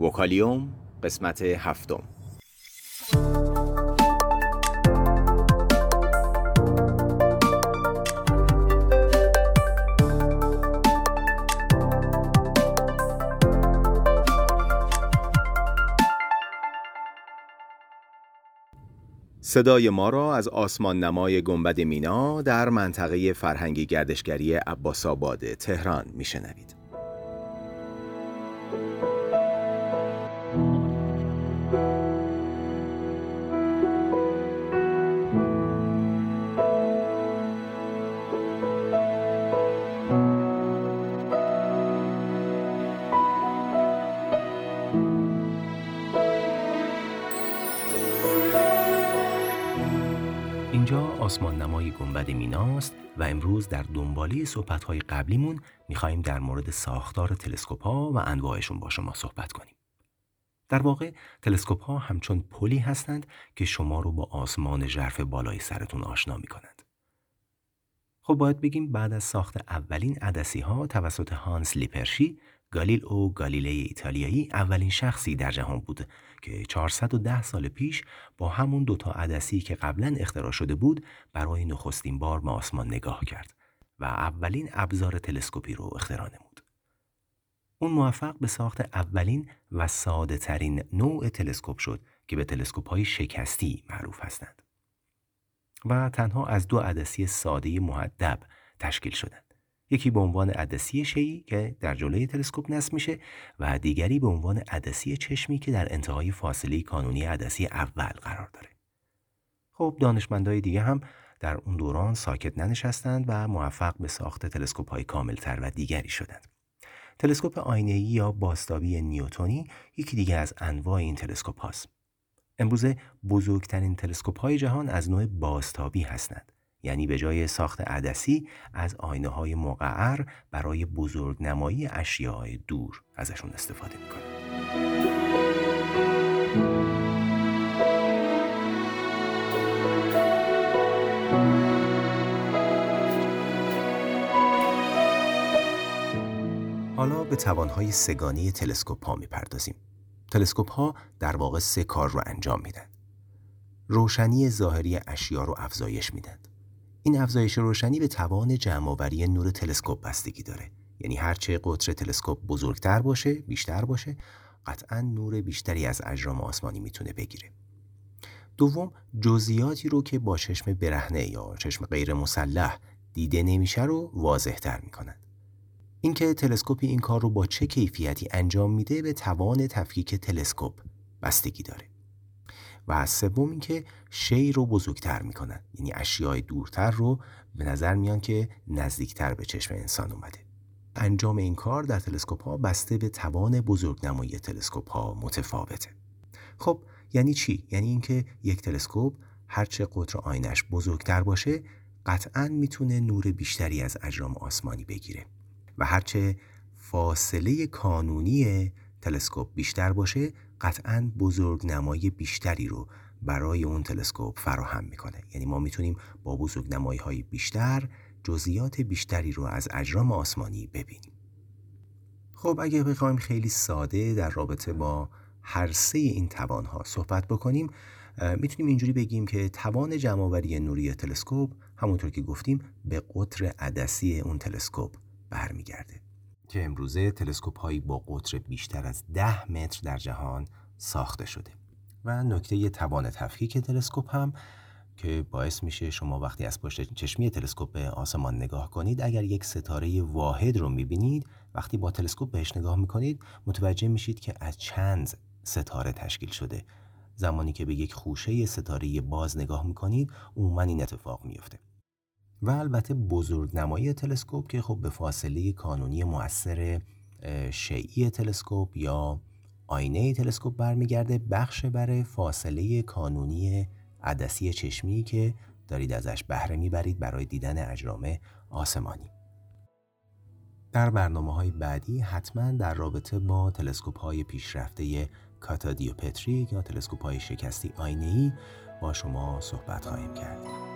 وکالیوم قسمت هفتم صدای ما را از آسمان نمای گنبد مینا در منطقه فرهنگی گردشگری عباس آباد تهران میشنوید. اینجا آسمان نمای گنبد میناست و امروز در دنباله صحبت های قبلیمون میخواییم در مورد ساختار تلسکوپ ها و انواعشون با شما صحبت کنیم. در واقع تلسکوپ ها همچون پلی هستند که شما رو با آسمان ژرف بالای سرتون آشنا می کنند. خب باید بگیم بعد از ساخت اولین عدسی ها توسط هانس لیپرشی گالیل او گالیله ایتالیایی اولین شخصی در جهان بود که 410 سال پیش با همون دوتا عدسی که قبلا اختراع شده بود برای نخستین بار به آسمان نگاه کرد و اولین ابزار تلسکوپی رو اختراع نمود. اون موفق به ساخت اولین و ساده ترین نوع تلسکوپ شد که به تلسکوپ های شکستی معروف هستند. و تنها از دو عدسی ساده محدب تشکیل شدند. یکی به عنوان عدسی شیعی که در جلوی تلسکوپ نصب میشه و دیگری به عنوان عدسی چشمی که در انتهای فاصله کانونی عدسی اول قرار داره. خب دانشمندای دیگه هم در اون دوران ساکت ننشستند و موفق به ساخت تلسکوپ های کاملتر و دیگری شدند. تلسکوپ آینه‌ای یا باستابی نیوتونی یکی دیگه از انواع این تلسکوپ هاست. امروزه بزرگترین تلسکوپ های جهان از نوع باستابی هستند. یعنی به جای ساخت عدسی از آینه های مقعر برای بزرگ نمایی اشیاء دور ازشون استفاده می‌کنه. حالا به توانهای سگانی تلسکوپ ها می‌پردازیم. تلسکوپ ها در واقع سه کار رو انجام میدن. روشنی ظاهری اشیا رو افزایش میدن. این افزایش روشنی به توان جمعآوری نور تلسکوپ بستگی داره. یعنی هرچه قطر تلسکوپ بزرگتر باشه بیشتر باشه قطعا نور بیشتری از اجرام آسمانی می‌تونه بگیره. دوم جزئیاتی رو که با چشم برهنه یا چشم غیر مسلح دیده نمیشه رو واضح تر اینکه تلسکوپی این کار رو با چه کیفیتی انجام میده به توان تفکیک تلسکوپ بستگی داره. و سوم اینکه شی رو بزرگتر می‌کنن. یعنی اشیای دورتر رو به نظر میان که نزدیکتر به چشم انسان اومده. انجام این کار در تلسکوپ ها بسته به توان بزرگنمایی تلسکوپ ها متفاوته. خب یعنی چی؟ یعنی اینکه یک تلسکوپ هرچه قطر آینش بزرگتر باشه قطعا می‌تونه نور بیشتری از اجرام آسمانی بگیره و هرچه فاصله کانونی تلسکوپ بیشتر باشه قطعا بزرگ نمایی بیشتری رو برای اون تلسکوپ فراهم می‌کنه. یعنی ما می‌تونیم با بزرگ نمایی های بیشتر جزئیات بیشتری رو از اجرام آسمانی ببینیم. خب اگه بخوایم خیلی ساده در رابطه با هر سه این توانها صحبت بکنیم می‌تونیم اینجوری بگیم که توان جمعآوری نوری تلسکوپ همونطور که گفتیم به قطر عدسی اون تلسکوپ برمیگرده. که امروزه تلسکوپ هایی با قطر بیشتر از 10 متر در جهان ساخته شده و نکته توان تفکیک تلسکوپ هم که باعث میشه شما وقتی از پشت چشمی تلسکوپ به آسمان نگاه کنید اگر یک ستاره واحد رو می‌بینید وقتی با تلسکوپ بهش نگاه می‌کنید متوجه میشید که از چند ستاره تشکیل شده. زمانی که به یک خوشه ستاره باز نگاه می‌کنید عموما این اتفاق میفته و البته بزرگ نمایی تلسکوپ که خب به فاصله کانونی مؤثر شیعی تلسکوپ یا آینه تلسکوپ برمیگرده بخش بر فاصله کانونی عدسی چشمی که دارید ازش بهره می‌برید برای دیدن اجرام آسمانی در برنامه های بعدی حتما در رابطه با تلسکوپ های پیشرفته کاتادیوپتریک یا تلسکوپ های شکستی آینه ای با شما صحبت خواهیم کرد.